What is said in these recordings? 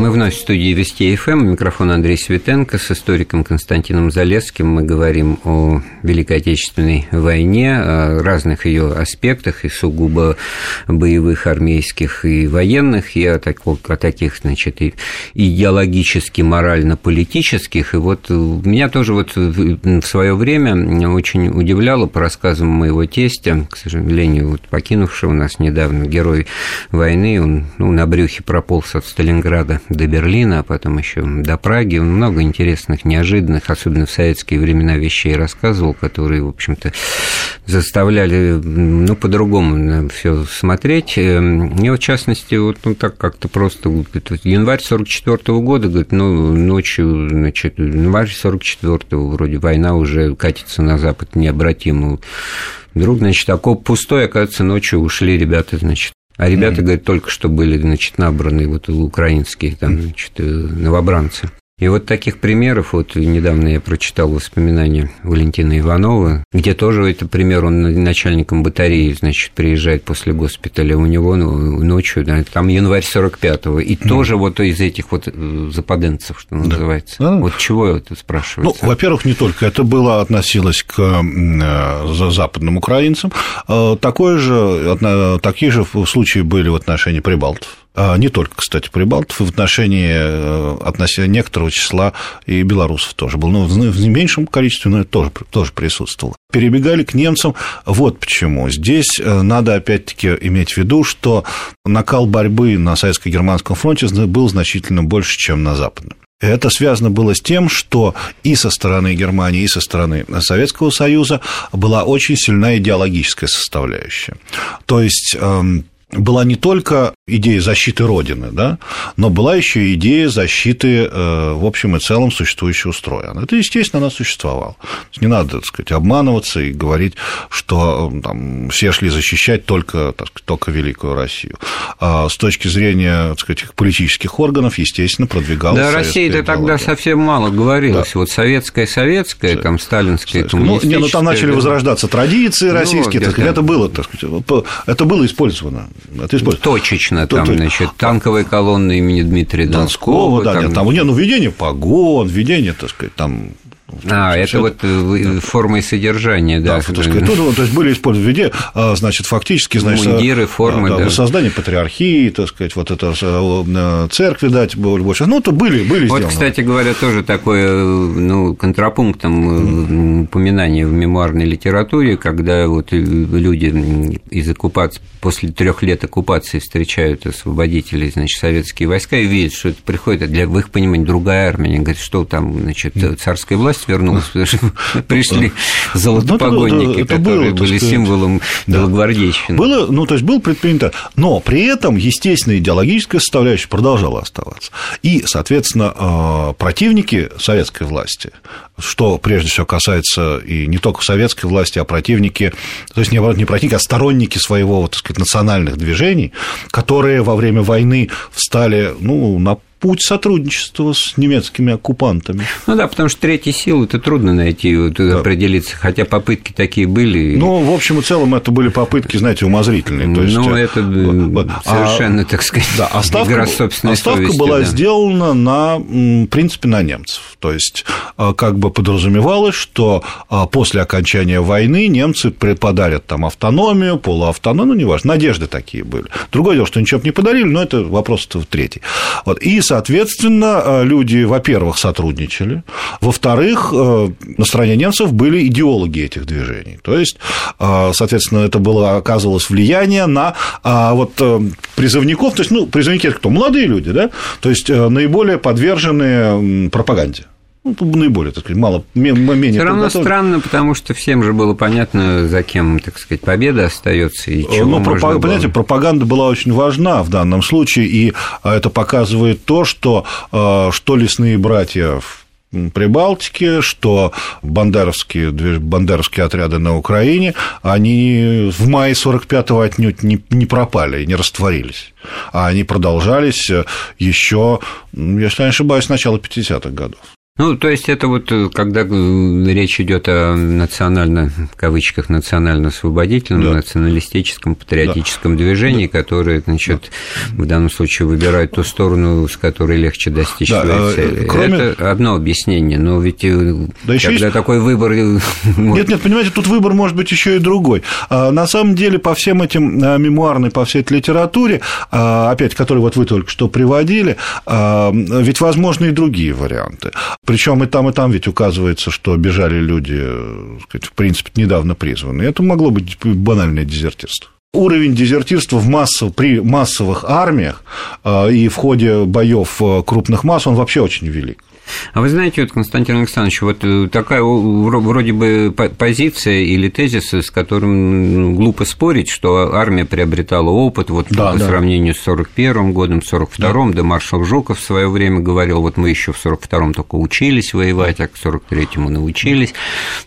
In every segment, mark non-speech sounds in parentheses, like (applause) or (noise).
Мы вновь в студии Вести ФМ. Микрофон Андрей Светенко с историком Константином Залесским. Мы говорим о Великой Отечественной войне, о разных ее аспектах, и сугубо боевых, армейских и военных, и о, таких, о таких значит, и идеологически, морально-политических. И вот меня тоже вот в свое время очень удивляло по рассказам моего тестя, к сожалению, вот покинувшего нас недавно герой войны, он ну, на брюхе прополз от Сталинграда до Берлина, а потом еще до Праги. Много интересных, неожиданных, особенно в советские времена, вещей рассказывал, которые, в общем-то, заставляли, ну, по-другому все смотреть. Эм, и, в частности, вот ну, так как-то просто, говорит, январь 44 -го года, говорит, ну, ночью, значит, январь 44-го, вроде война уже катится на запад необратимо. Вдруг, значит, окоп пустой, оказывается, ночью ушли ребята, значит, а ребята, mm-hmm. говорят, только что были, значит, набраны вот украинские там, значит, э, новобранцы. И вот таких примеров, вот недавно я прочитал воспоминания Валентина Иванова, где тоже это пример, он начальником батареи, значит, приезжает после госпиталя, у него ну, ночью, да, там январь 45-го, и mm. тоже вот из этих вот э, западенцев, что да. называется. Да. Вот чего это спрашивается? Ну, во-первых, не только это было, относилось к э, западным украинцам, э, такое же, такие же случаи были в отношении прибалтов. А, не только, кстати, прибалтов, в отношении, э, относительно некоторого числа и белорусов тоже был. Но в меньшем количестве, но это тоже, тоже присутствовало. Перебегали к немцам. Вот почему. Здесь э, надо, опять-таки, иметь в виду, что накал борьбы на советско-германском фронте был значительно больше, чем на западном. Это связано было с тем, что и со стороны Германии, и со стороны Советского Союза была очень сильная идеологическая составляющая. То есть эм, была не только идея защиты Родины, да, но была еще идея защиты, э, в общем и целом, существующего строя. Это, естественно, она существовала. Не надо, так сказать, обманываться и говорить, что э, там, все шли защищать только, так сказать, только Великую Россию. А с точки зрения, так сказать, политических органов, естественно, продвигалась Да, Россия-то тогда совсем мало говорилось. Да. Вот советская, советская, там, сталинская, Ну, не, ну, там начали возрождаться традиции ну, российские, ну, так сказать, это было, так сказать, это было использовано. Это использовано. Точечно там, то, значит, танковые колонны имени Дмитрия Донского. Донского да, там... Нет, там, не, ну, введение погон, введение, так сказать, там а, это вот э, форма и содержание, да. да то, есть, тут, то есть были использованы везде, а, значит, фактически, значит, мундиры, формы, да, да. создание патриархии, так сказать, вот это э, церкви дать больше. Ну, то были, были Вот, сделаны. кстати говоря, тоже такое, ну, контрапунктом упоминание в мемуарной литературе, когда вот люди из оккупации, после трех лет оккупации встречают освободителей, значит, советские войска и видят, что это приходит, для, в их понимании, другая армия, они говорят, что там, значит, царская власть власть вернулась, потому что (laughs) пришли золотопогонники, которые были символом белогвардейщины. Было, ну, то есть был предпринято, но при этом, естественно, идеологическая составляющая продолжала оставаться. И, соответственно, а, противники советской власти, что прежде всего касается и не только советской власти, а противники, то есть не противники, а сторонники своего, так сказать, национальных движений, которые во время войны встали ну, на путь сотрудничества с немецкими оккупантами. Ну да, потому что третьей силы это трудно найти, вот, да. определиться, хотя попытки такие были. Ну, в общем и целом, это были попытки, знаете, умозрительные. То есть, ну, это а, совершенно, так сказать, да, а ставка, игра собственной а ставка совести, была да. сделана на, в принципе, на немцев. То есть, а, как бы подразумевалось, что а, после окончания войны немцы подарят там автономию, полуавтономию, ну, неважно, надежды такие были. Другое дело, что ничего не подарили, но это вопрос третий. Вот. И соответственно, э, люди, во-первых, сотрудничали, во-вторых, э, на стороне немцев были идеологи этих движений. То есть, э, соответственно, это было, оказывалось влияние на вот призывников, то есть, ну, призывники это кто? Молодые люди, да? То есть, наиболее подверженные пропаганде ну, наиболее, так сказать, мало, менее Все равно странно, потому что всем же было понятно, за кем, так сказать, победа остается и чего ну, пропаг... было... Понимаете, пропаганда была очень важна в данном случае, и а, это показывает то, что, а, что лесные братья в Прибалтике, что бандеровские, бандеровские отряды на Украине, они в мае 45-го отнюдь не, не пропали, не растворились, а они продолжались еще, если я не ошибаюсь, с начала 50-х годов. Ну, то есть это вот, э, когда речь идет о национально, в кавычках, национально-освободительном, да. националистическом, патриотическом да. движении, которое, значит, да. в данном случае выбирает ту сторону, с которой легче достичь да, своей цели. Кроме... Это одно объяснение, но ведь да когда есть... такой выбор... (laughs) Нет, нет, понимаете, тут выбор может быть еще и другой. А, на самом деле, по всем этим мемуарной, по всей этой литературе, а, опять, которые вот вы только что приводили, а, ведь возможны и другие варианты. Причем и там, и там ведь указывается, что бежали люди, э, сказать, в принципе, недавно призванные. Это могло быть банальное дезертирство. Уровень дезертирства в массов, при массовых армиях э, и в ходе боев э, крупных масс, он вообще очень велик. А вы знаете, вот, Константин Александрович, вот э, такая вроде бы позиция или тезис, с которым глупо спорить, что армия приобретала опыт вот да, по да. сравнению с 41 годом, 42-м, да. да маршал Жуков в свое время говорил, вот мы еще в 42-м только учились воевать, а к 43-му научились.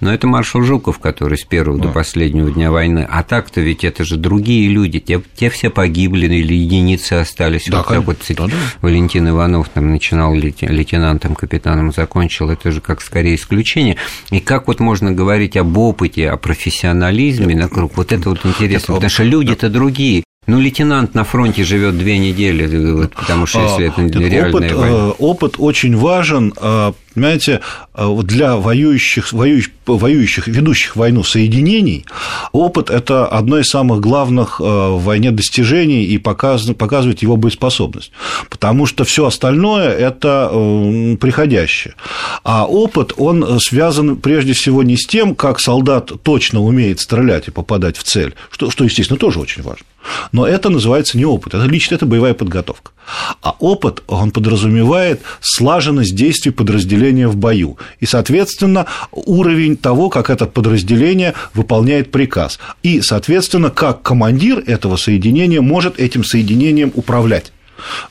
Но это маршал Жуков, который с первого да. до последнего дня войны. А так-то ведь это же другие люди, те, те все погибли или единицы остались. Да, вот как вот да, да. Валентин Иванов там начинал лейтенантом капитаном закончил, это же как скорее исключение. И как вот можно говорить об опыте, о профессионализме на круг, вот это вот интересно, потому что люди-то другие. Ну, лейтенант на фронте живет две недели, вот, потому что если это реальная опыт, война. Э, опыт очень важен, э, понимаете, э, для воюющих, воюющих, воюющих, ведущих войну соединений, опыт – это одно из самых главных в войне достижений и показывает, его боеспособность, потому что все остальное – это приходящее. А опыт, он связан прежде всего не с тем, как солдат точно умеет стрелять и попадать в цель, что, что естественно, тоже очень важно. Но это называется не опыт, это лично это боевая подготовка. А опыт, он подразумевает слаженность действий подразделения в бою и, соответственно, уровень того, как это подразделение выполняет приказ. И, соответственно, как командир этого соединения может этим соединением управлять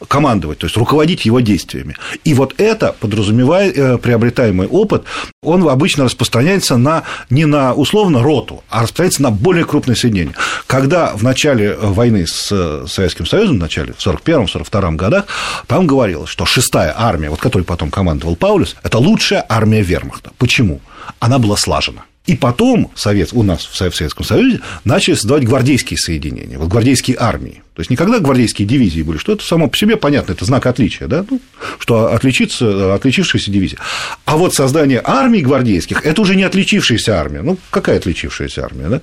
командовать, то есть руководить его действиями. И вот это, подразумевает э, приобретаемый опыт, он обычно распространяется на, не на условно роту, а распространяется на более крупные соединения. Когда в начале войны с Советским Союзом, в начале, в 1941-1942 годах, там говорилось, что шестая армия, вот которой потом командовал Паулюс, это лучшая армия вермахта. Почему? Она была слажена. И потом Совет, у нас в Советском Союзе начали создавать гвардейские соединения, вот гвардейские армии. То есть никогда гвардейские дивизии были, что это само по себе понятно, это знак отличия, да? ну, что отличиться, отличившаяся дивизия. А вот создание армий гвардейских – это уже не отличившаяся армия. Ну, какая отличившаяся армия? Да?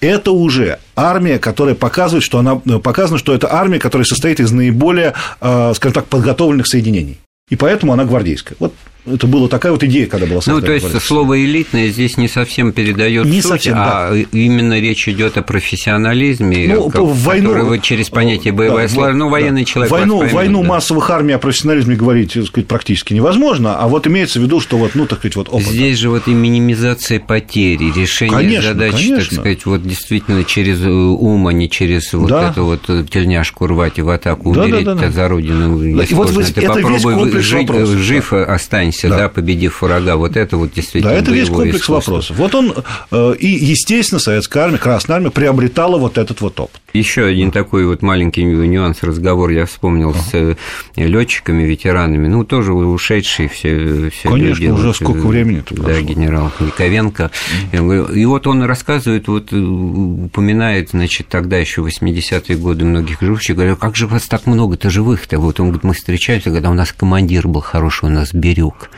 Это уже армия, которая показывает, что она показано, что это армия, которая состоит из наиболее, э, скажем так, подготовленных соединений. И поэтому она гвардейская. Вот это была такая вот идея, когда была создана. Ну, то есть гвардейская. слово элитное здесь не совсем передает не суть, совсем, а да. именно речь идет о профессионализме, ну, как, войну, через понятие боевая да, слава, ну, военный да. человек. Войну, поймет, войну да. массовых армий о профессионализме говорить так сказать, практически невозможно, а вот имеется в виду, что вот, ну, так сказать, вот опыт. Здесь же вот и минимизация потери, решение конечно, задач, конечно. так сказать, вот действительно через э, ум, а не через вот да. эту вот тельняшку рвать и в атаку да, умереть да, да, да. за родину. Да, и вот вы, ты это попробуй жить, жив да. останься, да, да победив врага, вот это вот действительно Да, это весь комплекс искусство. вопросов. Вот он, э, и, естественно, советская армия, Красная армия приобретала вот этот вот опыт. Еще один такой вот маленький нюанс разговор я вспомнил с э, летчиками, ветеранами, ну, тоже ушедшие все, все Конечно, люди. уже вот, сколько э, времени Да, генерал Яковенко. Uh-huh. И вот он рассказывает, вот упоминает, значит, тогда еще 80-е годы многих живущих, говорю, как же вас так много-то живых-то? Вот он говорит, мы встречаемся, когда у нас командир был хороший, у нас Бирюк.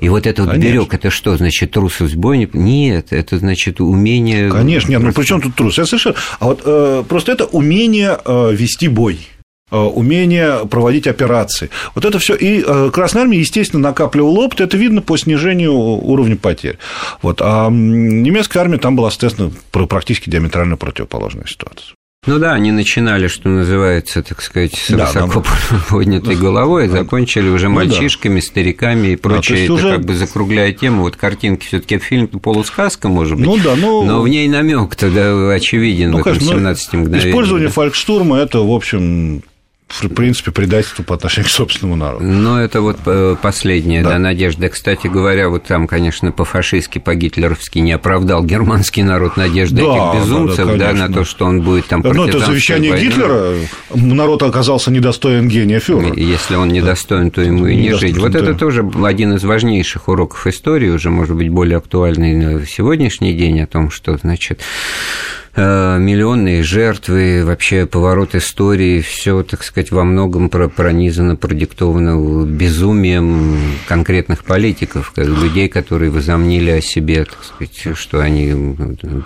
И вот этот вот берег, это что, значит, трусость бой? Нет, это значит умение. Конечно, нет, ну при чем тут трус? Я совершенно. А вот э, просто это умение э, вести бой э, умение проводить операции. Вот это все. И э, Красная Армия, естественно, накапливала опыт, это видно по снижению уровня потерь. Вот. А немецкая армия там была, соответственно, практически диаметрально противоположная ситуация. Ну да, они начинали, что называется, так сказать, с да, высоко нам... (laughs) поднятой головой, и закончили уже мальчишками, ну, да. стариками и прочее. Да, это уже... как бы закругляя тему. Вот картинки все таки фильм полусказка, может быть, ну, да, ну... но в ней намек тогда очевиден ну, в этом 17 ну, мгновениях. Использование фолькштурма – это, в общем, в принципе, предательство по отношению к собственному народу. Но это вот э, последняя да. Да, надежда. Кстати говоря, вот там, конечно, по-фашистски, по-гитлеровски не оправдал германский народ надежды да, этих безумцев, да, да, да, на то, что он будет там Ну, это завещание войной. Гитлера, народ оказался недостоин гения фюрера. Если он недостоин, то ему и не жить. Вот это тоже один из важнейших уроков истории, уже, может быть, более актуальный в сегодняшний день, о том, что, значит, миллионные жертвы, вообще поворот истории, все, так сказать, во многом пронизано, продиктовано безумием конкретных политиков, людей, которые возомнили о себе, так сказать, что они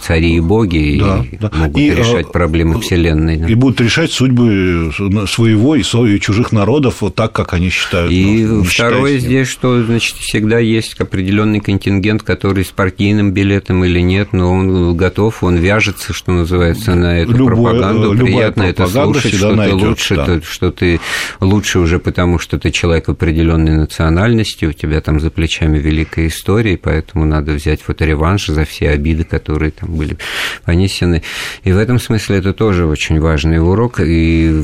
цари и боги да, и да. могут и, решать э, проблемы Вселенной. И будут решать судьбы своего и чужих народов вот так, как они считают. И ну, второе здесь, что, значит, всегда есть определенный контингент, который с партийным билетом или нет, но он готов, он вяжется, что называется, на эту любое, пропаганду. Приятно это слушать, что ты лучше, да. что ты лучше уже потому, что ты человек определенной национальности, у тебя там за плечами великая история, поэтому надо взять вот реванш за все обиды, которые там были понесены. И в этом смысле это тоже очень важный урок, и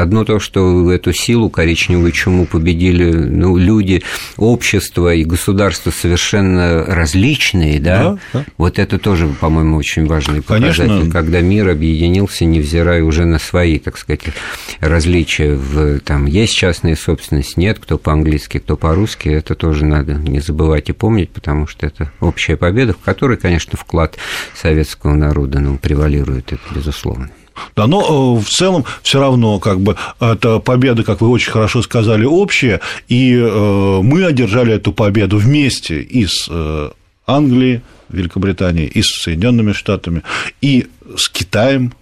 Одно то, что эту силу коричневую чуму победили ну, люди, общество и государства совершенно различные, да, да, да. вот это тоже, по-моему, очень важный показатель, Конечно. когда мир объединился, невзирая уже на свои, так сказать, различия. В, там есть частная собственность, нет, кто по-английски, кто по-русски, это тоже надо не забывать и помнить, потому что это общая победа, в которой, конечно, вклад советского народа ну, превалирует, это безусловно. Да, но э, в целом все равно как бы это победа, как вы очень хорошо сказали, общая, и э, мы одержали эту победу вместе и с э, Англией, Великобританией, и с Соединенными Штатами, и с Китаем,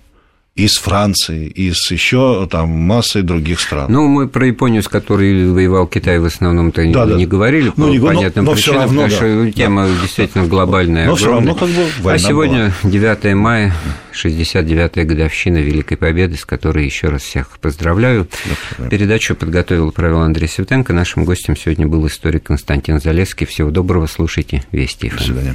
из Франции, из еще там массы других стран. Ну, мы про Японию, с которой воевал Китай, в основном-то да, не, да. говорили по ну, не, понятным но, но причинам, равно, потому что да. тема да. действительно глобальная, но. Все равно, как бы, а сегодня была. 9 мая, 69-я годовщина Великой Победы, с которой еще раз всех поздравляю. Да, Передачу подготовил провел Андрей Светенко. Нашим гостем сегодня был историк Константин Залеский. Всего доброго, слушайте Вести. До свидания.